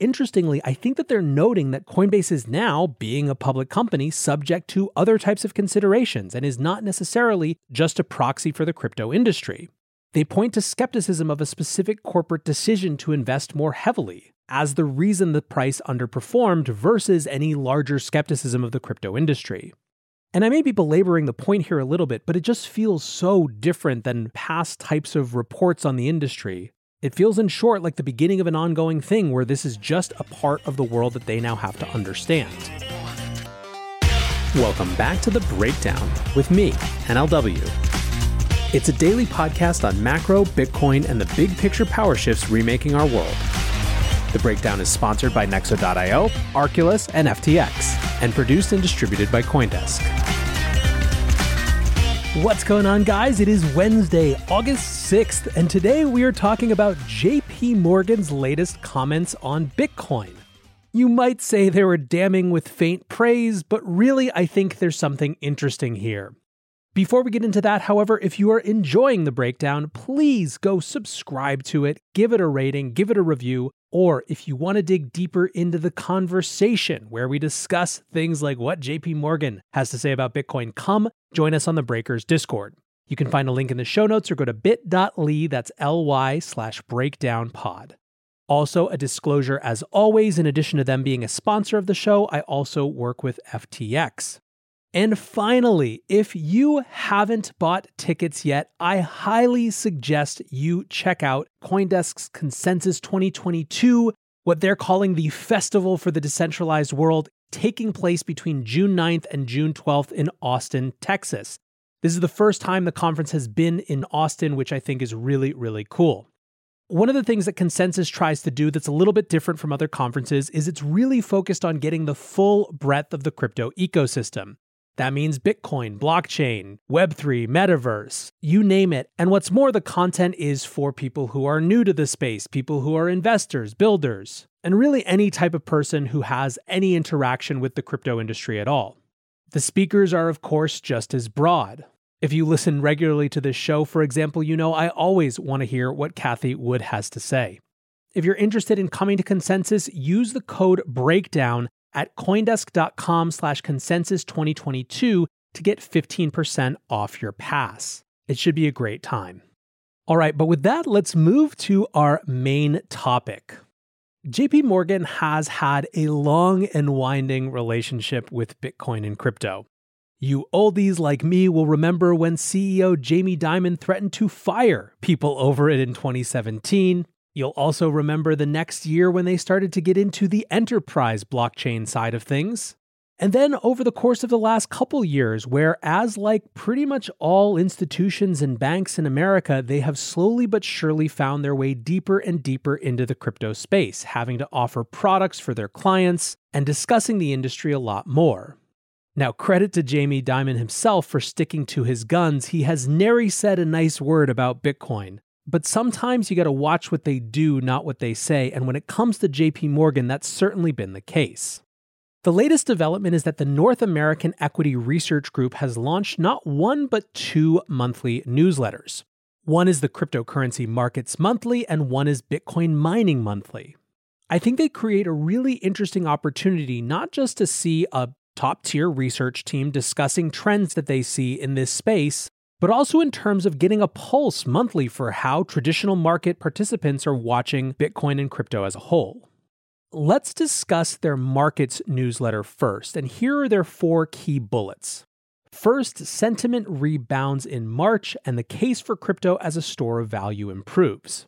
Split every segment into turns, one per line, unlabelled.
Interestingly, I think that they're noting that Coinbase is now, being a public company, subject to other types of considerations and is not necessarily just a proxy for the crypto industry. They point to skepticism of a specific corporate decision to invest more heavily as the reason the price underperformed versus any larger skepticism of the crypto industry. And I may be belaboring the point here a little bit, but it just feels so different than past types of reports on the industry it feels, in short, like the beginning of an ongoing thing where this is just a part of the world that they now have to understand. Welcome back to The Breakdown with me, NLW. It's a daily podcast on macro, Bitcoin, and the big picture power shifts remaking our world. The Breakdown is sponsored by Nexo.io, Arculus, and FTX, and produced and distributed by Coindesk. What's going on, guys? It is Wednesday, August 6th, and today we are talking about JP Morgan's latest comments on Bitcoin. You might say they were damning with faint praise, but really, I think there's something interesting here. Before we get into that, however, if you are enjoying the breakdown, please go subscribe to it, give it a rating, give it a review, or if you want to dig deeper into the conversation where we discuss things like what JP Morgan has to say about Bitcoin, come join us on the Breakers Discord. You can find a link in the show notes or go to bit.ly, that's ly slash breakdown pod. Also, a disclosure as always, in addition to them being a sponsor of the show, I also work with FTX. And finally, if you haven't bought tickets yet, I highly suggest you check out Coindesk's Consensus 2022, what they're calling the Festival for the Decentralized World, taking place between June 9th and June 12th in Austin, Texas. This is the first time the conference has been in Austin, which I think is really, really cool. One of the things that Consensus tries to do that's a little bit different from other conferences is it's really focused on getting the full breadth of the crypto ecosystem. That means Bitcoin, blockchain, Web3, metaverse, you name it. And what's more, the content is for people who are new to the space, people who are investors, builders, and really any type of person who has any interaction with the crypto industry at all. The speakers are, of course, just as broad. If you listen regularly to this show, for example, you know I always want to hear what Cathie Wood has to say. If you're interested in coming to consensus, use the code BREAKDOWN at coindesk.com slash consensus 2022 to get 15% off your pass. It should be a great time. All right, but with that, let's move to our main topic. JP Morgan has had a long and winding relationship with Bitcoin and crypto. You oldies like me will remember when CEO Jamie Dimon threatened to fire people over it in 2017. You'll also remember the next year when they started to get into the enterprise blockchain side of things. And then over the course of the last couple years, where, as like pretty much all institutions and banks in America, they have slowly but surely found their way deeper and deeper into the crypto space, having to offer products for their clients and discussing the industry a lot more. Now, credit to Jamie Dimon himself for sticking to his guns. He has nary said a nice word about Bitcoin, but sometimes you got to watch what they do, not what they say. And when it comes to JP Morgan, that's certainly been the case. The latest development is that the North American Equity Research Group has launched not one, but two monthly newsletters. One is the Cryptocurrency Markets Monthly, and one is Bitcoin Mining Monthly. I think they create a really interesting opportunity not just to see a top tier research team discussing trends that they see in this space, but also in terms of getting a pulse monthly for how traditional market participants are watching Bitcoin and crypto as a whole. Let's discuss their markets newsletter first, and here are their four key bullets. First, sentiment rebounds in March, and the case for crypto as a store of value improves.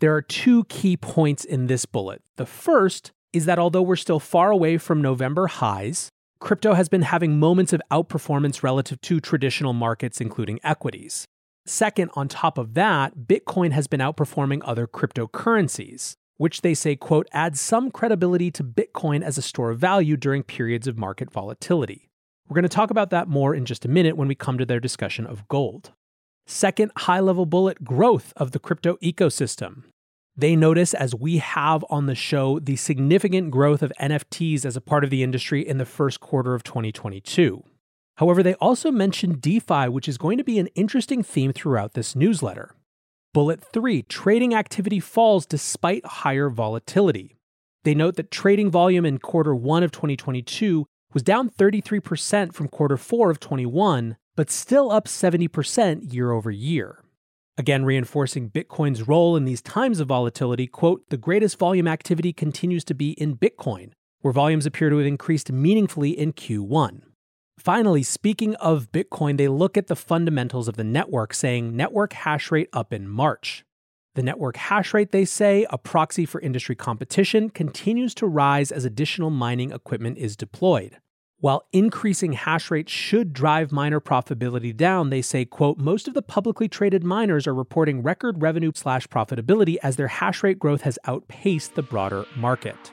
There are two key points in this bullet. The first is that although we're still far away from November highs, crypto has been having moments of outperformance relative to traditional markets, including equities. Second, on top of that, Bitcoin has been outperforming other cryptocurrencies, which they say, quote, adds some credibility to Bitcoin as a store of value during periods of market volatility. We're going to talk about that more in just a minute when we come to their discussion of gold. Second, high level bullet growth of the crypto ecosystem. They notice, as we have on the show, the significant growth of NFTs as a part of the industry in the first quarter of 2022. However, they also mention DeFi, which is going to be an interesting theme throughout this newsletter. Bullet 3 Trading activity falls despite higher volatility. They note that trading volume in quarter one of 2022 was down 33% from quarter four of 21, but still up 70% year over year. Again, reinforcing Bitcoin's role in these times of volatility, quote, the greatest volume activity continues to be in Bitcoin, where volumes appear to have increased meaningfully in Q1. Finally, speaking of Bitcoin, they look at the fundamentals of the network, saying network hash rate up in March. The network hash rate, they say, a proxy for industry competition, continues to rise as additional mining equipment is deployed. While increasing hash rate should drive miner profitability down, they say, quote, most of the publicly traded miners are reporting record revenue slash profitability as their hash rate growth has outpaced the broader market.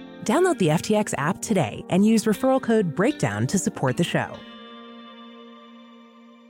Download the FTX app today and use referral code BREAKDOWN to support the show.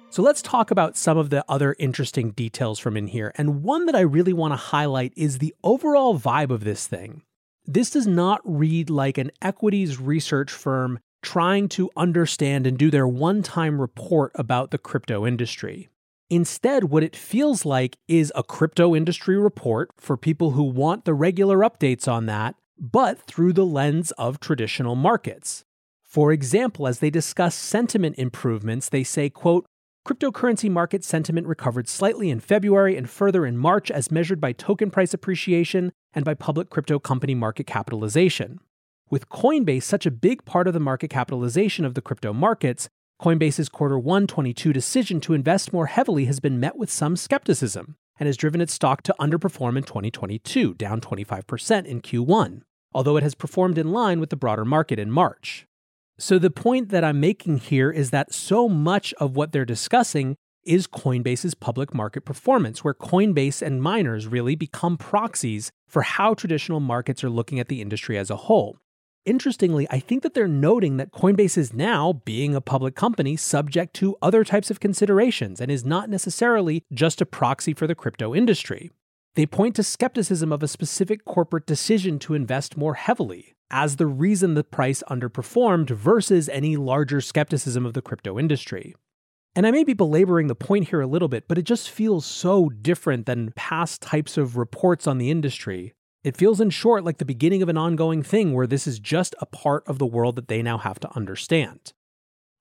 So let's talk about some of the other interesting details from in here. And one that I really want to highlight is the overall vibe of this thing. This does not read like an equities research firm trying to understand and do their one time report about the crypto industry. Instead, what it feels like is a crypto industry report for people who want the regular updates on that but through the lens of traditional markets. For example, as they discuss sentiment improvements, they say, quote, Cryptocurrency market sentiment recovered slightly in February and further in March as measured by token price appreciation and by public crypto company market capitalization. With Coinbase such a big part of the market capitalization of the crypto markets, Coinbase's quarter 1 22 decision to invest more heavily has been met with some skepticism and has driven its stock to underperform in 2022, down 25% in Q1 although it has performed in line with the broader market in March. So, the point that I'm making here is that so much of what they're discussing is Coinbase's public market performance, where Coinbase and miners really become proxies for how traditional markets are looking at the industry as a whole. Interestingly, I think that they're noting that Coinbase is now, being a public company, subject to other types of considerations and is not necessarily just a proxy for the crypto industry. They point to skepticism of a specific corporate decision to invest more heavily as the reason the price underperformed versus any larger skepticism of the crypto industry. And I may be belaboring the point here a little bit, but it just feels so different than past types of reports on the industry. It feels, in short, like the beginning of an ongoing thing where this is just a part of the world that they now have to understand.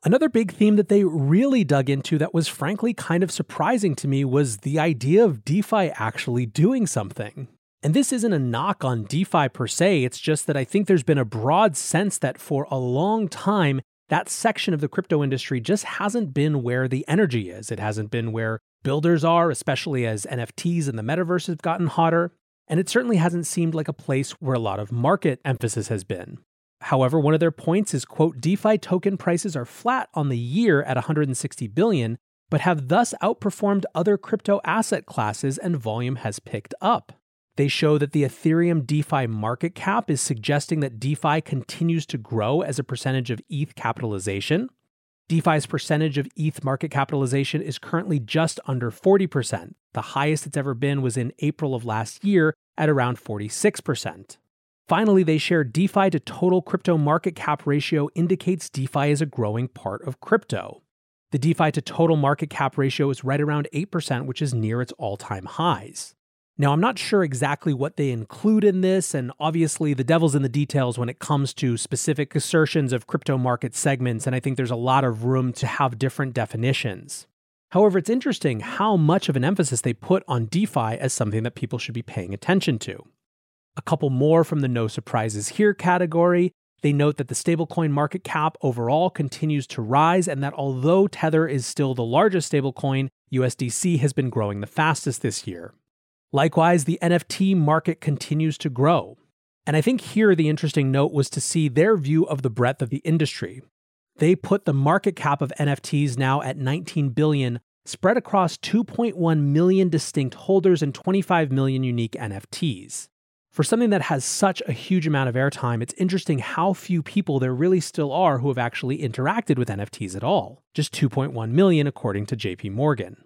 Another big theme that they really dug into that was frankly kind of surprising to me was the idea of DeFi actually doing something. And this isn't a knock on DeFi per se, it's just that I think there's been a broad sense that for a long time, that section of the crypto industry just hasn't been where the energy is. It hasn't been where builders are, especially as NFTs and the metaverse have gotten hotter. And it certainly hasn't seemed like a place where a lot of market emphasis has been. However, one of their points is quote DeFi token prices are flat on the year at 160 billion, but have thus outperformed other crypto asset classes and volume has picked up. They show that the Ethereum DeFi market cap is suggesting that DeFi continues to grow as a percentage of ETH capitalization. DeFi's percentage of ETH market capitalization is currently just under 40%. The highest it's ever been was in April of last year at around 46%. Finally, they share DeFi to total crypto market cap ratio indicates DeFi is a growing part of crypto. The DeFi to total market cap ratio is right around 8%, which is near its all time highs. Now, I'm not sure exactly what they include in this, and obviously the devil's in the details when it comes to specific assertions of crypto market segments, and I think there's a lot of room to have different definitions. However, it's interesting how much of an emphasis they put on DeFi as something that people should be paying attention to. A couple more from the no surprises here category. They note that the stablecoin market cap overall continues to rise, and that although Tether is still the largest stablecoin, USDC has been growing the fastest this year. Likewise, the NFT market continues to grow. And I think here the interesting note was to see their view of the breadth of the industry. They put the market cap of NFTs now at 19 billion, spread across 2.1 million distinct holders and 25 million unique NFTs. For something that has such a huge amount of airtime, it's interesting how few people there really still are who have actually interacted with NFTs at all. Just 2.1 million according to JP Morgan.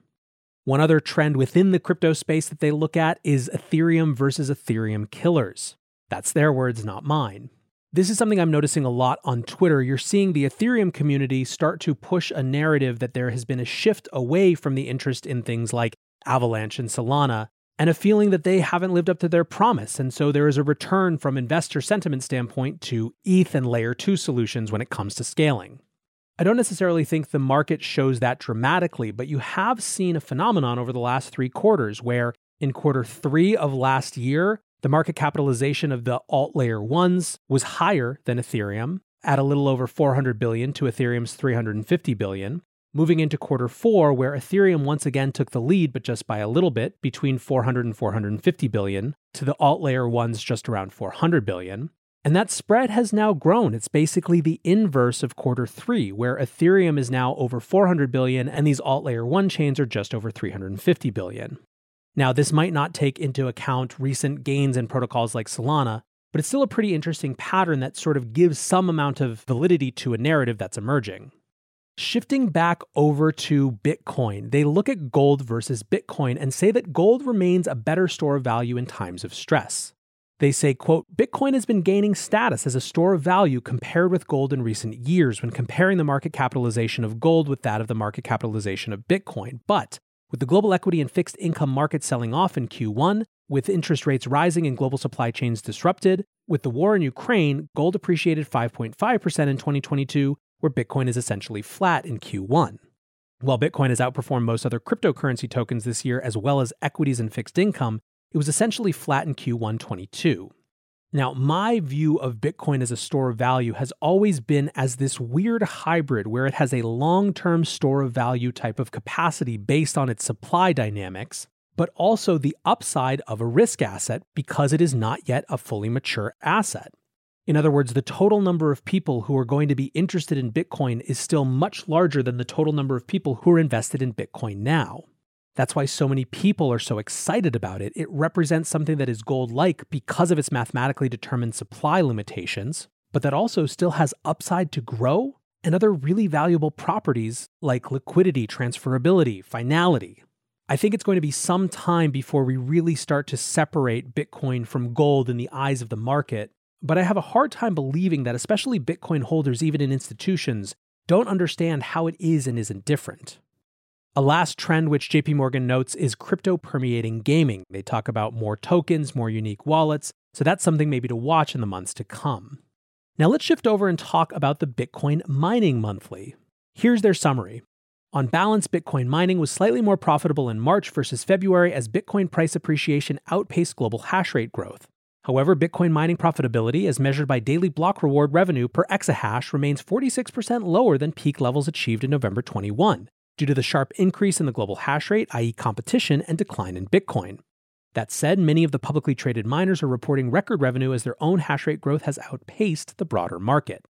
One other trend within the crypto space that they look at is Ethereum versus Ethereum killers. That's their words, not mine. This is something I'm noticing a lot on Twitter. You're seeing the Ethereum community start to push a narrative that there has been a shift away from the interest in things like Avalanche and Solana, and a feeling that they haven't lived up to their promise. And so there is a return from investor sentiment standpoint to ETH and layer 2 solutions when it comes to scaling. I don't necessarily think the market shows that dramatically, but you have seen a phenomenon over the last three quarters where in quarter three of last year, the market capitalization of the alt layer ones was higher than Ethereum at a little over 400 billion to Ethereum's 350 billion. Moving into quarter four, where Ethereum once again took the lead, but just by a little bit, between 400 and 450 billion, to the alt layer ones just around 400 billion. And that spread has now grown. It's basically the inverse of quarter three, where Ethereum is now over 400 billion and these alt layer one chains are just over 350 billion. Now, this might not take into account recent gains in protocols like Solana, but it's still a pretty interesting pattern that sort of gives some amount of validity to a narrative that's emerging. Shifting back over to Bitcoin, they look at gold versus Bitcoin and say that gold remains a better store of value in times of stress. They say, quote, Bitcoin has been gaining status as a store of value compared with gold in recent years when comparing the market capitalization of gold with that of the market capitalization of Bitcoin. But with the global equity and fixed income market selling off in Q1, with interest rates rising and global supply chains disrupted, with the war in Ukraine, gold appreciated 5.5% in 2022, where Bitcoin is essentially flat in Q1. While Bitcoin has outperformed most other cryptocurrency tokens this year, as well as equities and fixed income, it was essentially flat in Q1 22. Now, my view of Bitcoin as a store of value has always been as this weird hybrid where it has a long term store of value type of capacity based on its supply dynamics, but also the upside of a risk asset because it is not yet a fully mature asset. In other words, the total number of people who are going to be interested in Bitcoin is still much larger than the total number of people who are invested in Bitcoin now. That's why so many people are so excited about it. It represents something that is gold like because of its mathematically determined supply limitations, but that also still has upside to grow and other really valuable properties like liquidity, transferability, finality. I think it's going to be some time before we really start to separate Bitcoin from gold in the eyes of the market. But I have a hard time believing that, especially Bitcoin holders, even in institutions, don't understand how it is and isn't different. A last trend which JP Morgan notes is crypto permeating gaming. They talk about more tokens, more unique wallets, so that's something maybe to watch in the months to come. Now let's shift over and talk about the Bitcoin mining monthly. Here's their summary. On balance, Bitcoin mining was slightly more profitable in March versus February as Bitcoin price appreciation outpaced global hash rate growth. However, Bitcoin mining profitability, as measured by daily block reward revenue per exahash, remains 46% lower than peak levels achieved in November 21, due to the sharp increase in the global hash rate, i.e., competition, and decline in Bitcoin. That said, many of the publicly traded miners are reporting record revenue as their own hash rate growth has outpaced the broader market.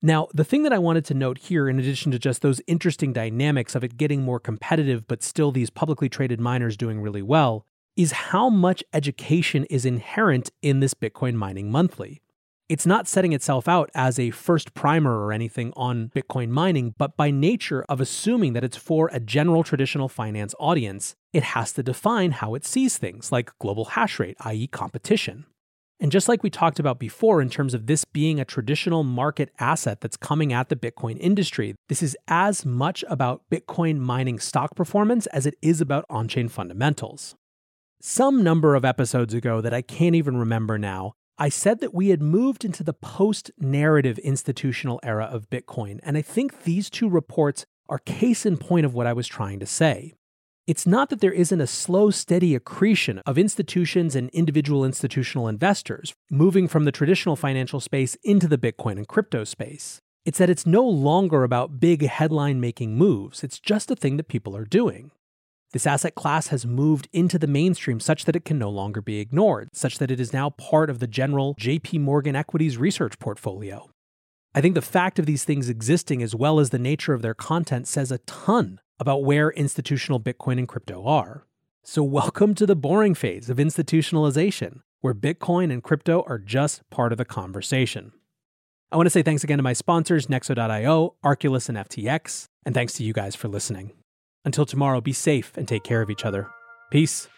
Now, the thing that I wanted to note here, in addition to just those interesting dynamics of it getting more competitive, but still these publicly traded miners doing really well, is how much education is inherent in this Bitcoin mining monthly. It's not setting itself out as a first primer or anything on Bitcoin mining, but by nature of assuming that it's for a general traditional finance audience, it has to define how it sees things like global hash rate, i.e., competition. And just like we talked about before, in terms of this being a traditional market asset that's coming at the Bitcoin industry, this is as much about Bitcoin mining stock performance as it is about on chain fundamentals. Some number of episodes ago that I can't even remember now, I said that we had moved into the post narrative institutional era of Bitcoin, and I think these two reports are case in point of what I was trying to say. It's not that there isn't a slow, steady accretion of institutions and individual institutional investors moving from the traditional financial space into the Bitcoin and crypto space. It's that it's no longer about big headline making moves, it's just a thing that people are doing. This asset class has moved into the mainstream such that it can no longer be ignored, such that it is now part of the general JP Morgan equities research portfolio. I think the fact of these things existing as well as the nature of their content says a ton about where institutional Bitcoin and crypto are. So, welcome to the boring phase of institutionalization, where Bitcoin and crypto are just part of the conversation. I want to say thanks again to my sponsors, Nexo.io, Arculus, and FTX, and thanks to you guys for listening. Until tomorrow, be safe and take care of each other. Peace.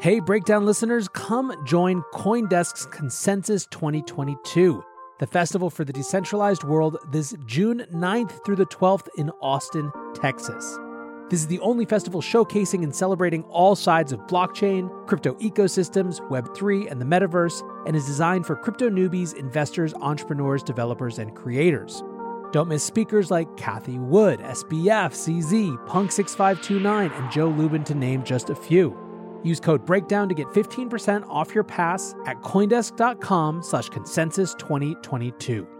Hey, Breakdown listeners, come join Coindesk's Consensus 2022, the festival for the decentralized world, this June 9th through the 12th in Austin, Texas. This is the only festival showcasing and celebrating all sides of blockchain, crypto ecosystems, Web3, and the metaverse, and is designed for crypto newbies, investors, entrepreneurs, developers, and creators. Don't miss speakers like Cathie Wood, SBF, CZ, Punk6529, and Joe Lubin, to name just a few. Use code BREAKDOWN to get 15% off your pass at Coindesk.com slash consensus 2022.